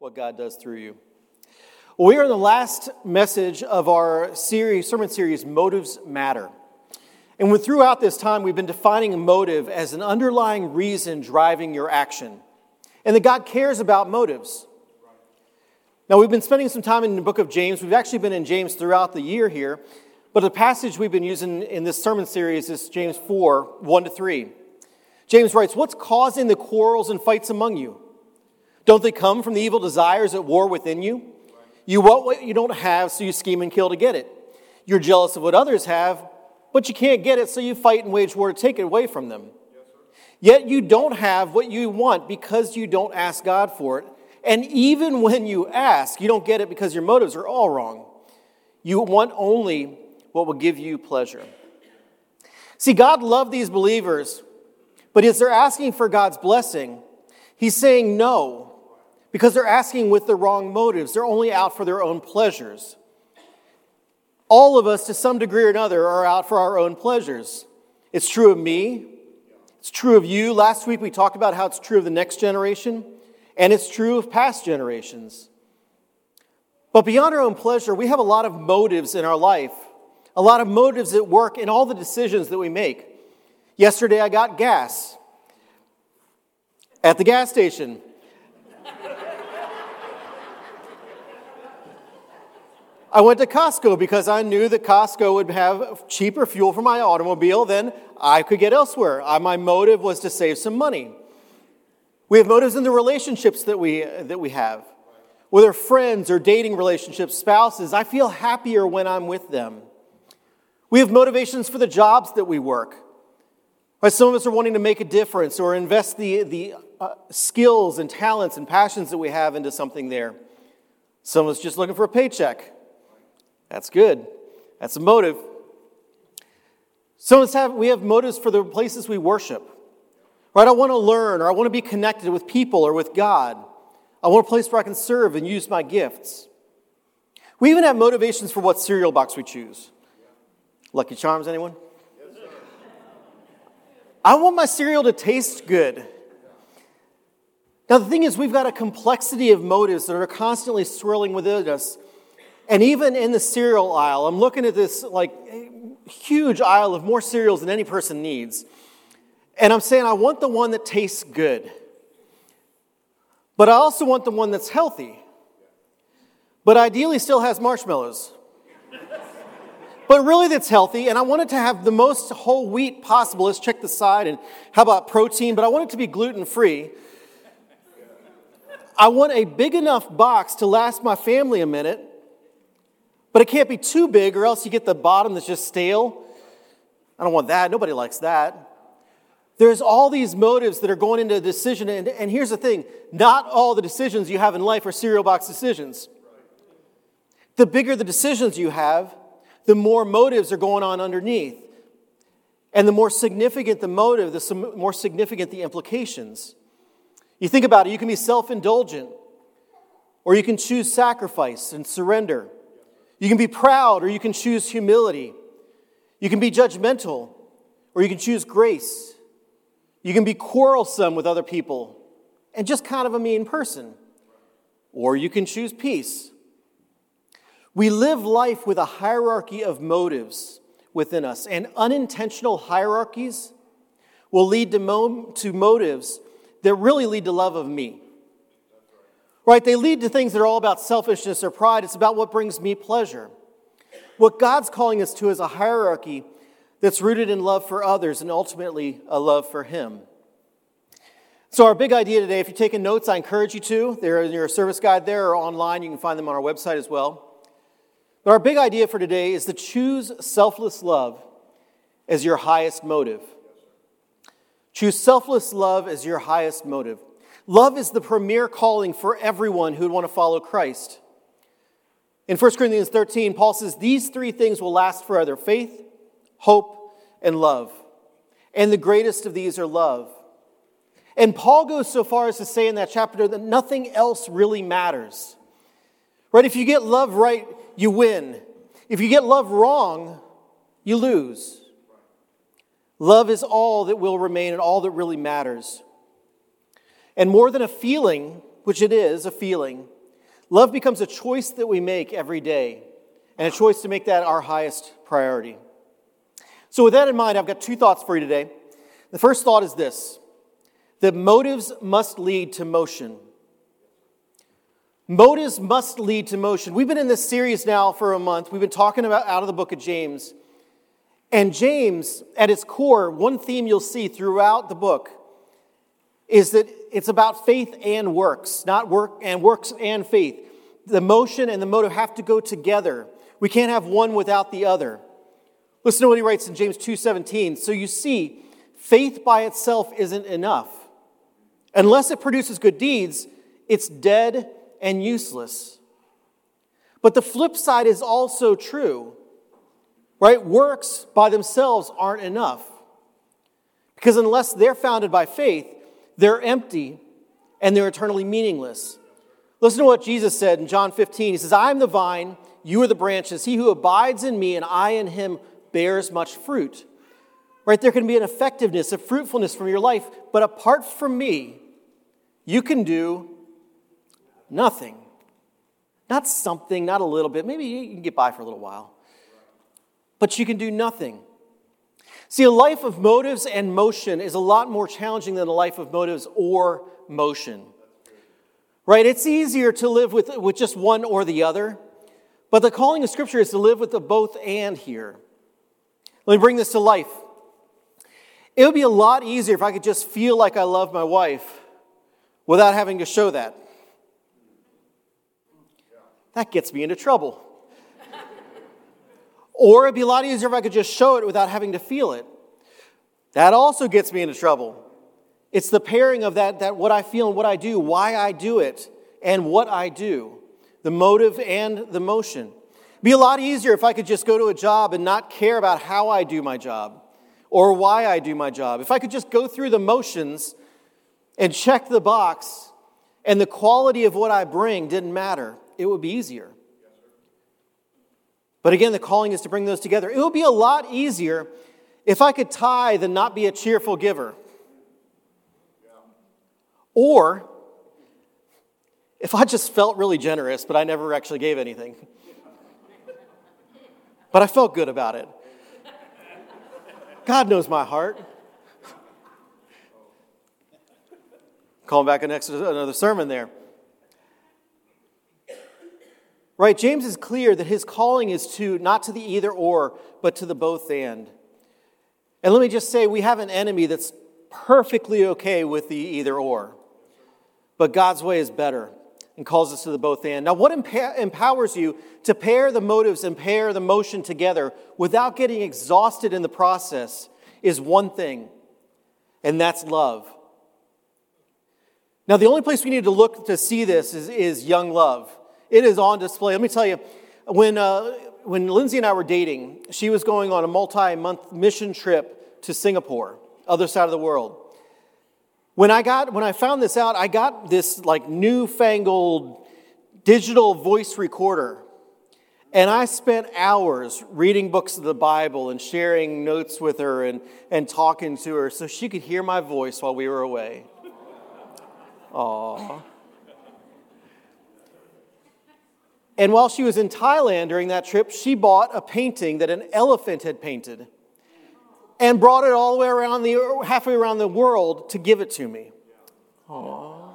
what God does through you. We are in the last message of our series, sermon series, Motives Matter. And throughout this time, we've been defining a motive as an underlying reason driving your action, and that God cares about motives. Now, we've been spending some time in the book of James. We've actually been in James throughout the year here, but the passage we've been using in this sermon series is James 4 1 to 3. James writes, What's causing the quarrels and fights among you? Don't they come from the evil desires at war within you? You want what you don't have, so you scheme and kill to get it. You're jealous of what others have, but you can't get it, so you fight and wage war to take it away from them. Yet you don't have what you want because you don't ask God for it. And even when you ask, you don't get it because your motives are all wrong. You want only what will give you pleasure. See, God loved these believers, but as they're asking for God's blessing, He's saying no because they're asking with the wrong motives. They're only out for their own pleasures. All of us, to some degree or another, are out for our own pleasures. It's true of me. It's true of you. Last week we talked about how it's true of the next generation, and it's true of past generations. But beyond our own pleasure, we have a lot of motives in our life, a lot of motives at work in all the decisions that we make. Yesterday I got gas at the gas station. I went to Costco because I knew that Costco would have cheaper fuel for my automobile than I could get elsewhere. Uh, my motive was to save some money. We have motives in the relationships that we, uh, that we have, whether friends or dating relationships, spouses. I feel happier when I'm with them. We have motivations for the jobs that we work. Right, some of us are wanting to make a difference or invest the, the uh, skills and talents and passions that we have into something there. Some of us just looking for a paycheck. That's good. That's a motive. So we have motives for the places we worship. Right? I want to learn or I want to be connected with people or with God. I want a place where I can serve and use my gifts. We even have motivations for what cereal box we choose. Lucky Charms, anyone? I want my cereal to taste good. Now, the thing is, we've got a complexity of motives that are constantly swirling within us and even in the cereal aisle, I'm looking at this like huge aisle of more cereals than any person needs. And I'm saying I want the one that tastes good. But I also want the one that's healthy. But ideally still has marshmallows. but really that's healthy, and I want it to have the most whole wheat possible. Let's check the side. And how about protein? But I want it to be gluten free. I want a big enough box to last my family a minute but it can't be too big, or else you get the bottom that's just stale. I don't want that. Nobody likes that. There's all these motives that are going into a decision. And, and here's the thing not all the decisions you have in life are cereal box decisions. The bigger the decisions you have, the more motives are going on underneath. And the more significant the motive, the more significant the implications. You think about it, you can be self indulgent, or you can choose sacrifice and surrender. You can be proud or you can choose humility. You can be judgmental or you can choose grace. You can be quarrelsome with other people and just kind of a mean person. Or you can choose peace. We live life with a hierarchy of motives within us, and unintentional hierarchies will lead to, mo- to motives that really lead to love of me. Right? They lead to things that are all about selfishness or pride. It's about what brings me pleasure. What God's calling us to is a hierarchy that's rooted in love for others and ultimately a love for Him. So, our big idea today, if you're taking notes, I encourage you to. They're in your service guide there or online. You can find them on our website as well. But our big idea for today is to choose selfless love as your highest motive. Choose selfless love as your highest motive. Love is the premier calling for everyone who would want to follow Christ. In 1 Corinthians 13, Paul says, These three things will last forever faith, hope, and love. And the greatest of these are love. And Paul goes so far as to say in that chapter that nothing else really matters. Right? If you get love right, you win. If you get love wrong, you lose. Love is all that will remain and all that really matters. And more than a feeling, which it is, a feeling, love becomes a choice that we make every day, and a choice to make that our highest priority. So, with that in mind, I've got two thoughts for you today. The first thought is this that motives must lead to motion. Motives must lead to motion. We've been in this series now for a month. We've been talking about out of the book of James. And James, at its core, one theme you'll see throughout the book is that it's about faith and works, not work and works and faith. The motion and the motive have to go together. We can't have one without the other. Listen to what he writes in James 2:17. So you see, faith by itself isn't enough. Unless it produces good deeds, it's dead and useless. But the flip side is also true right? Works by themselves aren't enough. Because unless they're founded by faith, they're empty and they're eternally meaningless. Listen to what Jesus said in John 15. He says, I am the vine, you are the branches. He who abides in me and I in him bears much fruit. Right? There can be an effectiveness, a fruitfulness from your life, but apart from me, you can do nothing. Not something, not a little bit. Maybe you can get by for a little while but you can do nothing. See, a life of motives and motion is a lot more challenging than a life of motives or motion. Right? It's easier to live with, with just one or the other, but the calling of Scripture is to live with the both and here. Let me bring this to life. It would be a lot easier if I could just feel like I love my wife without having to show that. That gets me into trouble. Or it'd be a lot easier if I could just show it without having to feel it. That also gets me into trouble. It's the pairing of that, that what I feel and what I do, why I do it, and what I do, the motive and the motion. It'd be a lot easier if I could just go to a job and not care about how I do my job or why I do my job. If I could just go through the motions and check the box and the quality of what I bring didn't matter, it would be easier. But again, the calling is to bring those together. It would be a lot easier if I could tithe and not be a cheerful giver. Or if I just felt really generous, but I never actually gave anything. But I felt good about it. God knows my heart. Calling back an another sermon there. Right? James is clear that his calling is to not to the either or, but to the both and. And let me just say, we have an enemy that's perfectly okay with the either or. But God's way is better and calls us to the both and. Now, what empowers you to pair the motives and pair the motion together without getting exhausted in the process is one thing, and that's love. Now, the only place we need to look to see this is, is young love. It is on display. Let me tell you, when, uh, when Lindsay and I were dating, she was going on a multi month mission trip to Singapore, other side of the world. When I, got, when I found this out, I got this like newfangled digital voice recorder. And I spent hours reading books of the Bible and sharing notes with her and, and talking to her so she could hear my voice while we were away. Aww. And while she was in Thailand during that trip, she bought a painting that an elephant had painted and brought it all the way around the halfway around the world to give it to me. Aww.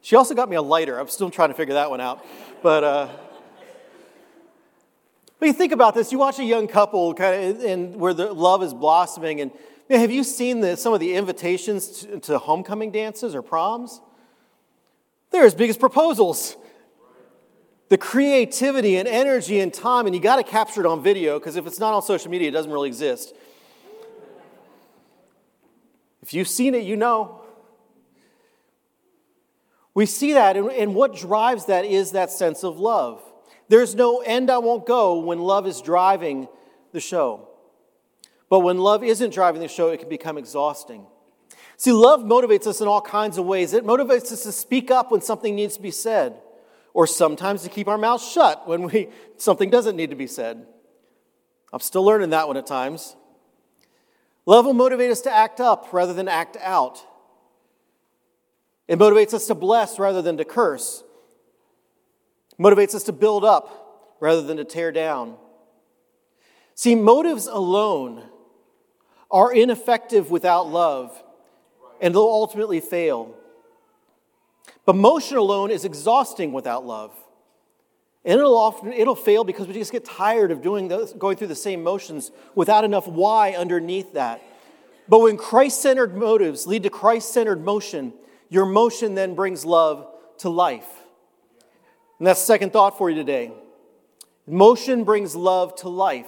She also got me a lighter. I'm still trying to figure that one out. But, uh, but you think about this. You watch a young couple kind of, and where the love is blossoming. And have you seen the, some of the invitations to, to homecoming dances or proms? They're as big as proposals. The creativity and energy and time, and you got to capture it on video because if it's not on social media, it doesn't really exist. If you've seen it, you know. We see that, and, what drives that is that sense of love. There's no end I won't go when love is driving the show. But when love isn't driving the show, it can become exhausting. See, love motivates us in all kinds of ways. It motivates us to speak up when something needs to be said, or sometimes to keep our mouths shut when we, something doesn't need to be said. I'm still learning that one at times. Love will motivate us to act up rather than act out. It motivates us to bless rather than to curse. It motivates us to build up rather than to tear down. See, motives alone are ineffective without love and they'll ultimately fail. But motion alone is exhausting without love. And it'll often it'll fail because we just get tired of doing those, going through the same motions without enough why underneath that. But when Christ-centered motives lead to Christ-centered motion, your motion then brings love to life. And that's the second thought for you today. Motion brings love to life.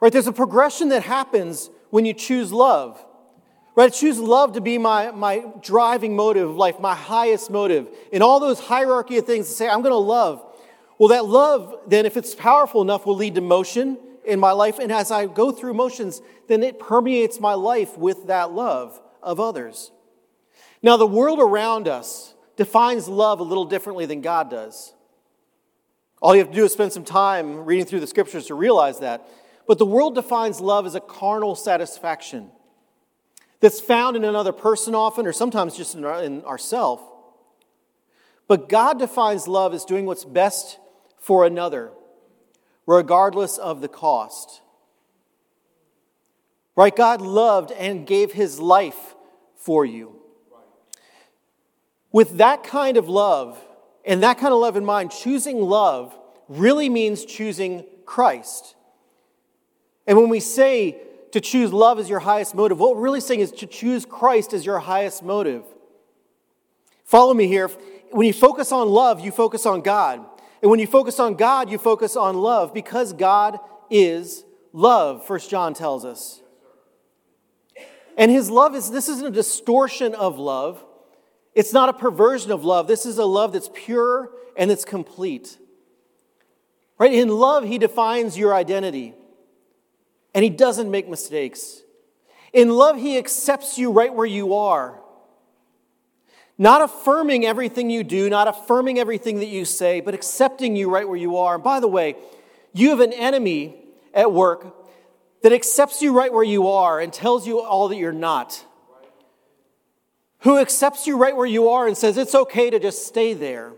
Right? There's a progression that happens when you choose love. Right? Choose love to be my, my driving motive of life, my highest motive. In all those hierarchy of things to say, I'm going to love. Well, that love, then, if it's powerful enough, will lead to motion in my life. And as I go through motions, then it permeates my life with that love of others. Now, the world around us defines love a little differently than God does. All you have to do is spend some time reading through the scriptures to realize that. But the world defines love as a carnal satisfaction that's found in another person often, or sometimes just in, our, in ourself. But God defines love as doing what's best for another, regardless of the cost. Right? God loved and gave his life for you. With that kind of love, and that kind of love in mind, choosing love really means choosing Christ. And when we say to choose love as your highest motive. What we're really saying is to choose Christ as your highest motive. Follow me here. When you focus on love, you focus on God. And when you focus on God, you focus on love because God is love, First John tells us. And his love is this isn't a distortion of love. It's not a perversion of love. This is a love that's pure and it's complete. Right? In love, he defines your identity and he doesn't make mistakes. In love, he accepts you right where you are. Not affirming everything you do, not affirming everything that you say, but accepting you right where you are. And by the way, you have an enemy at work that accepts you right where you are and tells you all that you're not. Who accepts you right where you are and says it's okay to just stay there.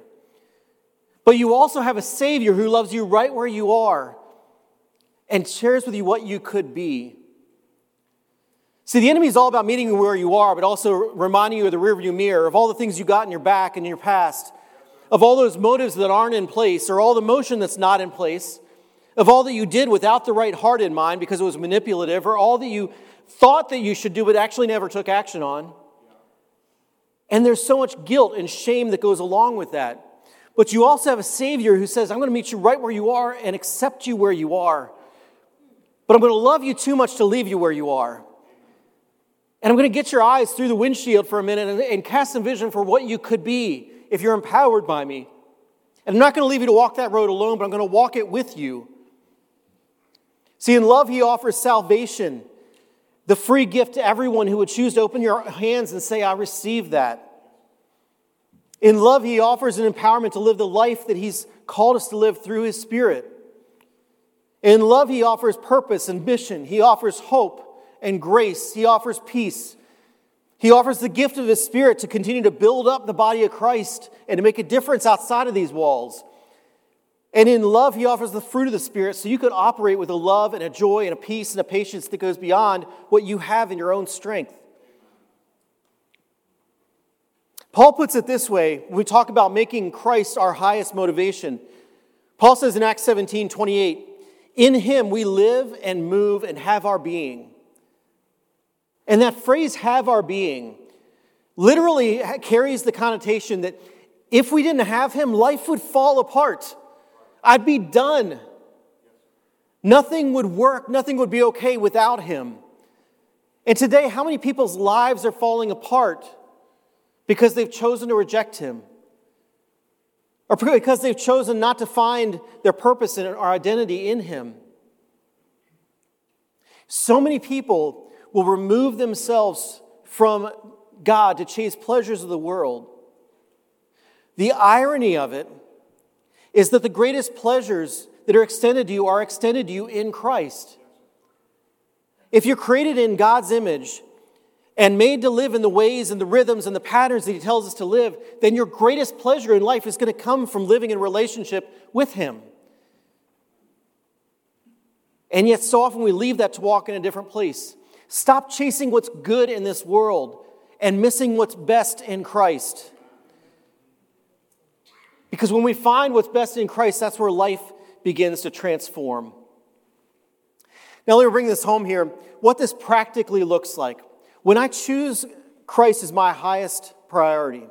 But you also have a Savior who loves you right where you are and shares with you what you could be. See, the enemy is all about meeting you where you are, but also reminding you of the rearview mirror, of all the things you got in your back and in your past, of all those motives that aren't in place, or all the motion that's not in place, of all that you did without the right heart in mind because it was manipulative, or all that you thought that you should do but actually never took action on. And there's so much guilt and shame that goes along with that. But you also have a Savior who says, I'm going to meet you right where you are and accept you where you are. But I'm going to love you too much to leave you where you are. And I'm going to get your eyes through the windshield for a minute and, and cast some vision for what you could be if you're empowered by me. And I'm not going to leave you to walk that road alone, but I'm going to walk it with you. See, in love, He offers salvation, the free gift to everyone who would choose to open your hands and say, I receive that. In love, He offers an empowerment to live the life that He's called us to live through His Spirit. In love, he offers purpose and mission. He offers hope and grace. He offers peace. He offers the gift of his spirit to continue to build up the body of Christ and to make a difference outside of these walls. And in love, he offers the fruit of the Spirit so you can operate with a love and a joy and a peace and a patience that goes beyond what you have in your own strength. Paul puts it this way when we talk about making Christ our highest motivation. Paul says in Acts 17 28, in him we live and move and have our being. And that phrase, have our being, literally carries the connotation that if we didn't have him, life would fall apart. I'd be done. Nothing would work, nothing would be okay without him. And today, how many people's lives are falling apart because they've chosen to reject him? Or because they've chosen not to find their purpose and our identity in Him. So many people will remove themselves from God to chase pleasures of the world. The irony of it is that the greatest pleasures that are extended to you are extended to you in Christ. If you're created in God's image and made to live in the ways and the rhythms and the patterns that He tells us to live, then your greatest pleasure in life is going to come from living in relationship with Him. And yet, so often we leave that to walk in a different place. Stop chasing what's good in this world and missing what's best in Christ. Because when we find what's best in Christ, that's where life begins to transform. Now, let me bring this home here what this practically looks like. When I choose Christ as my highest priority,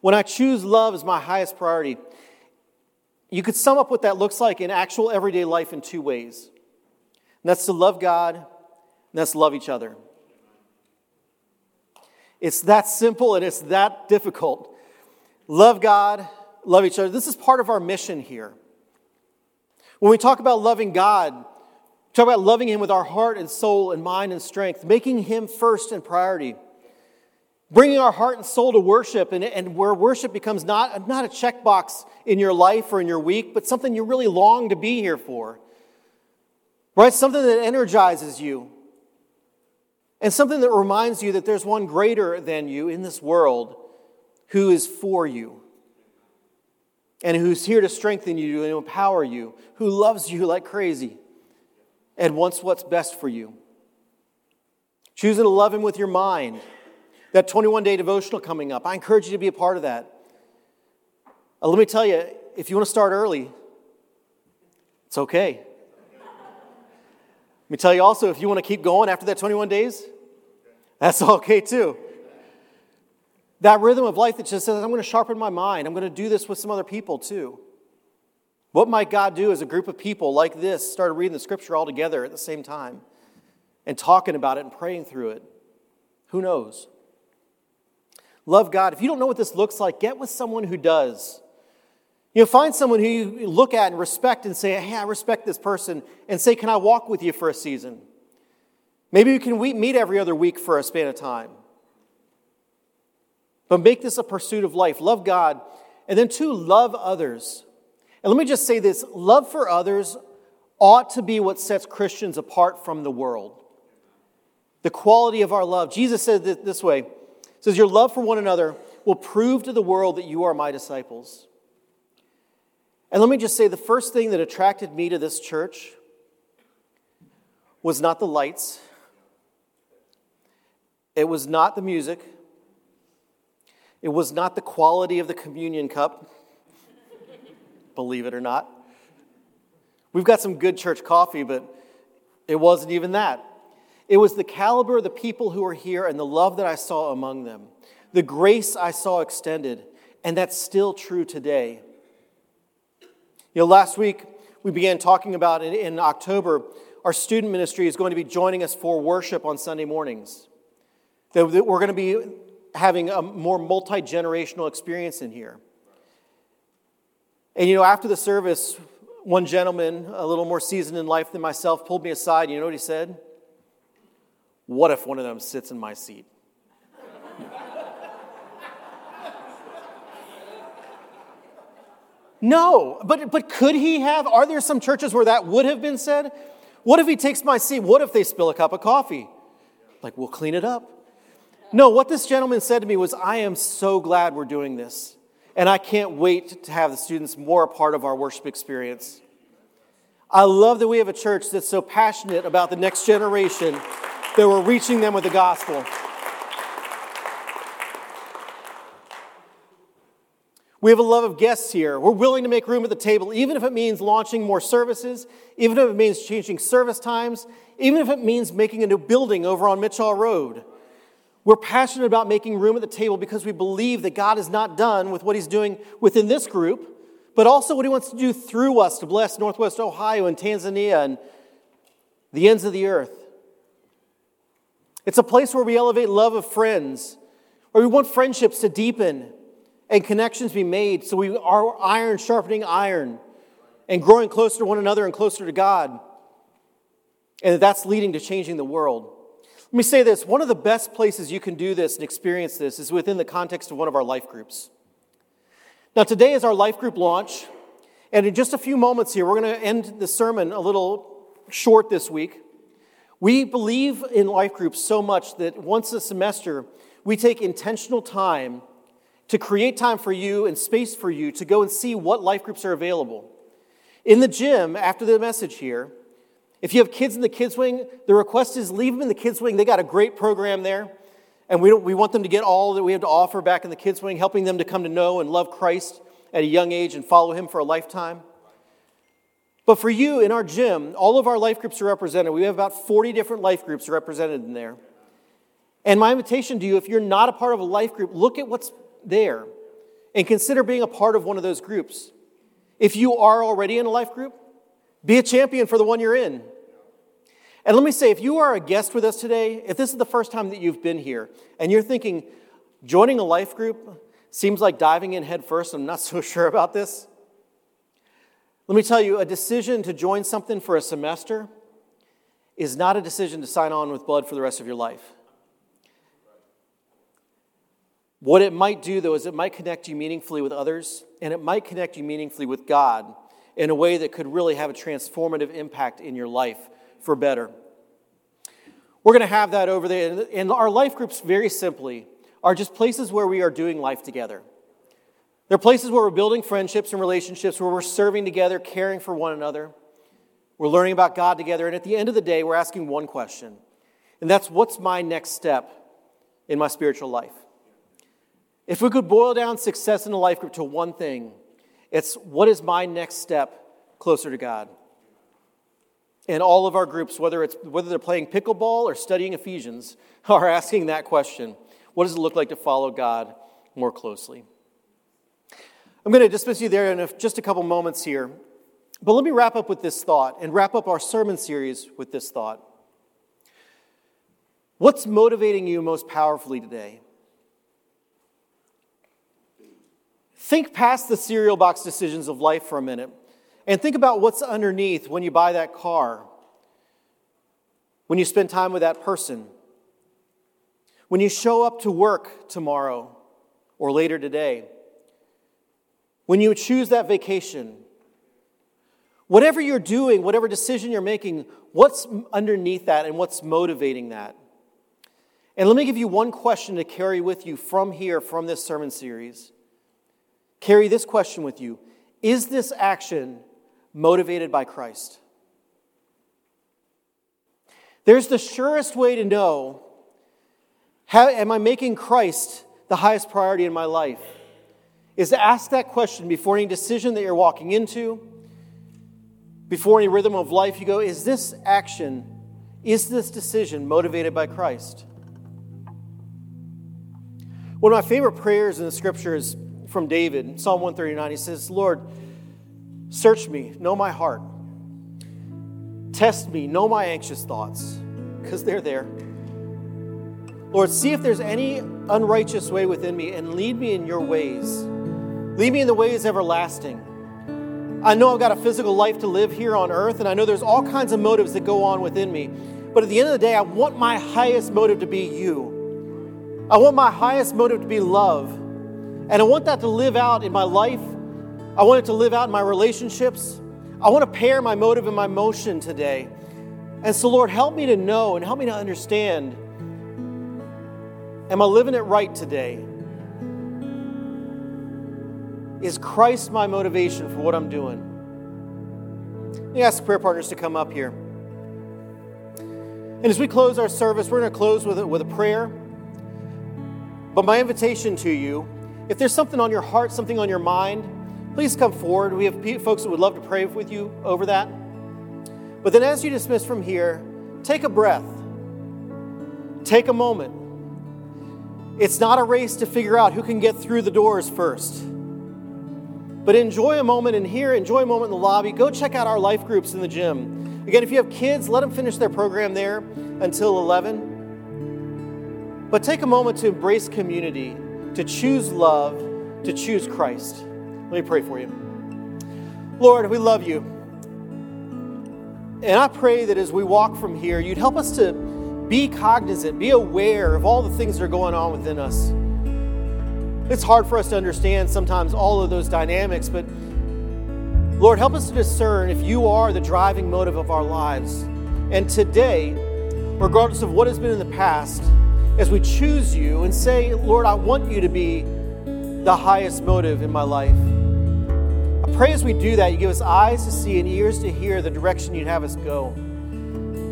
when I choose love as my highest priority, you could sum up what that looks like in actual everyday life in two ways. And that's to love God, and that's love each other. It's that simple and it's that difficult. Love God, love each other. This is part of our mission here. When we talk about loving God, talk about loving Him with our heart and soul and mind and strength, making Him first and priority, bringing our heart and soul to worship, and, and where worship becomes not, not a checkbox in your life or in your week, but something you really long to be here for. Right? Something that energizes you. And something that reminds you that there's one greater than you in this world who is for you and who's here to strengthen you and empower you, who loves you like crazy and wants what's best for you. Choosing to love Him with your mind. That 21 day devotional coming up. I encourage you to be a part of that. Uh, let me tell you, if you want to start early, it's okay. Let me tell you also, if you want to keep going after that 21 days, that's okay too. That rhythm of life that just says, I'm going to sharpen my mind. I'm going to do this with some other people too. What might God do as a group of people like this started reading the scripture all together at the same time and talking about it and praying through it? Who knows? Love God. If you don't know what this looks like, get with someone who does. You know, find someone who you look at and respect and say, Hey, I respect this person, and say, Can I walk with you for a season? Maybe you can meet every other week for a span of time. But make this a pursuit of life. Love God. And then, two, love others. And let me just say this love for others ought to be what sets Christians apart from the world. The quality of our love. Jesus said it this way says, Your love for one another will prove to the world that you are my disciples. And let me just say the first thing that attracted me to this church was not the lights, it was not the music, it was not the quality of the communion cup believe it or not. We've got some good church coffee, but it wasn't even that. It was the caliber of the people who were here and the love that I saw among them, the grace I saw extended, and that's still true today. You know, last week we began talking about in, in October, our student ministry is going to be joining us for worship on Sunday mornings. That we're going to be having a more multi generational experience in here. And you know, after the service, one gentleman, a little more seasoned in life than myself, pulled me aside. You know what he said? What if one of them sits in my seat? no, but, but could he have? Are there some churches where that would have been said? What if he takes my seat? What if they spill a cup of coffee? Like, we'll clean it up. No, what this gentleman said to me was, I am so glad we're doing this. And I can't wait to have the students more a part of our worship experience. I love that we have a church that's so passionate about the next generation that we're reaching them with the gospel. We have a love of guests here. We're willing to make room at the table, even if it means launching more services, even if it means changing service times, even if it means making a new building over on Mitchell Road. We're passionate about making room at the table because we believe that God is not done with what He's doing within this group, but also what He wants to do through us to bless Northwest Ohio and Tanzania and the ends of the earth. It's a place where we elevate love of friends, where we want friendships to deepen and connections be made so we are iron sharpening iron and growing closer to one another and closer to God. And that's leading to changing the world. Let me say this one of the best places you can do this and experience this is within the context of one of our life groups. Now, today is our life group launch, and in just a few moments here, we're going to end the sermon a little short this week. We believe in life groups so much that once a semester, we take intentional time to create time for you and space for you to go and see what life groups are available. In the gym, after the message here, if you have kids in the kids' wing, the request is leave them in the kids' wing. They got a great program there. And we, we want them to get all that we have to offer back in the kids' wing, helping them to come to know and love Christ at a young age and follow Him for a lifetime. But for you in our gym, all of our life groups are represented. We have about 40 different life groups represented in there. And my invitation to you, if you're not a part of a life group, look at what's there and consider being a part of one of those groups. If you are already in a life group, be a champion for the one you're in. And let me say, if you are a guest with us today, if this is the first time that you've been here and you're thinking, joining a life group seems like diving in head first, I'm not so sure about this. Let me tell you, a decision to join something for a semester is not a decision to sign on with blood for the rest of your life. What it might do, though, is it might connect you meaningfully with others, and it might connect you meaningfully with God in a way that could really have a transformative impact in your life for better. We're going to have that over there. And our life groups, very simply, are just places where we are doing life together. They're places where we're building friendships and relationships, where we're serving together, caring for one another. We're learning about God together. And at the end of the day, we're asking one question. And that's what's my next step in my spiritual life? If we could boil down success in a life group to one thing, it's what is my next step closer to God? And all of our groups, whether, it's, whether they're playing pickleball or studying Ephesians, are asking that question What does it look like to follow God more closely? I'm going to dismiss you there in just a couple moments here. But let me wrap up with this thought and wrap up our sermon series with this thought. What's motivating you most powerfully today? Think past the cereal box decisions of life for a minute and think about what's underneath when you buy that car, when you spend time with that person, when you show up to work tomorrow or later today, when you choose that vacation. Whatever you're doing, whatever decision you're making, what's underneath that and what's motivating that? And let me give you one question to carry with you from here, from this sermon series. Carry this question with you Is this action motivated by Christ? There's the surest way to know how, am I making Christ the highest priority in my life? Is to ask that question before any decision that you're walking into, before any rhythm of life. You go, is this action, is this decision motivated by Christ? One of my favorite prayers in the scripture is from David, Psalm 139. He says, Lord, search me, know my heart. Test me, know my anxious thoughts, because they're there. Lord, see if there's any unrighteous way within me and lead me in your ways. Lead me in the ways everlasting. I know I've got a physical life to live here on earth, and I know there's all kinds of motives that go on within me. But at the end of the day, I want my highest motive to be you. I want my highest motive to be love. And I want that to live out in my life. I want it to live out in my relationships. I want to pair my motive and my motion today. And so, Lord, help me to know and help me to understand am I living it right today? Is Christ my motivation for what I'm doing? Me ask prayer partners to come up here. And as we close our service, we're going to close with a, with a prayer. But my invitation to you if there's something on your heart, something on your mind, please come forward. We have folks that would love to pray with you over that. But then, as you dismiss from here, take a breath, take a moment. It's not a race to figure out who can get through the doors first. But enjoy a moment in here, enjoy a moment in the lobby. Go check out our life groups in the gym. Again, if you have kids, let them finish their program there until 11. But take a moment to embrace community to choose love, to choose Christ. Let me pray for you. Lord, we love you. And I pray that as we walk from here, you'd help us to be cognizant, be aware of all the things that are going on within us. It's hard for us to understand sometimes all of those dynamics, but Lord, help us to discern if you are the driving motive of our lives. And today, regardless of what has been in the past, as we choose you and say, Lord, I want you to be the highest motive in my life. I pray as we do that, you give us eyes to see and ears to hear the direction you'd have us go.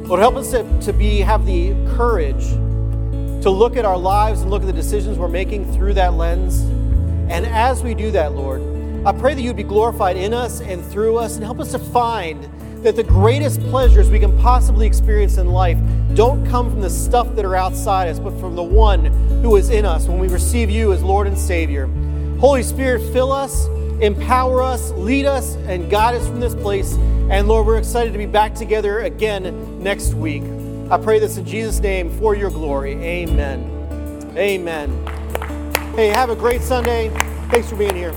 Lord, help us to, to be, have the courage to look at our lives and look at the decisions we're making through that lens. And as we do that, Lord, I pray that you'd be glorified in us and through us and help us to find that the greatest pleasures we can possibly experience in life don't come from the stuff that are outside us, but from the one who is in us when we receive you as Lord and Savior. Holy Spirit, fill us, empower us, lead us, and guide us from this place. And Lord, we're excited to be back together again next week. I pray this in Jesus' name for your glory. Amen. Amen. Hey, have a great Sunday. Thanks for being here.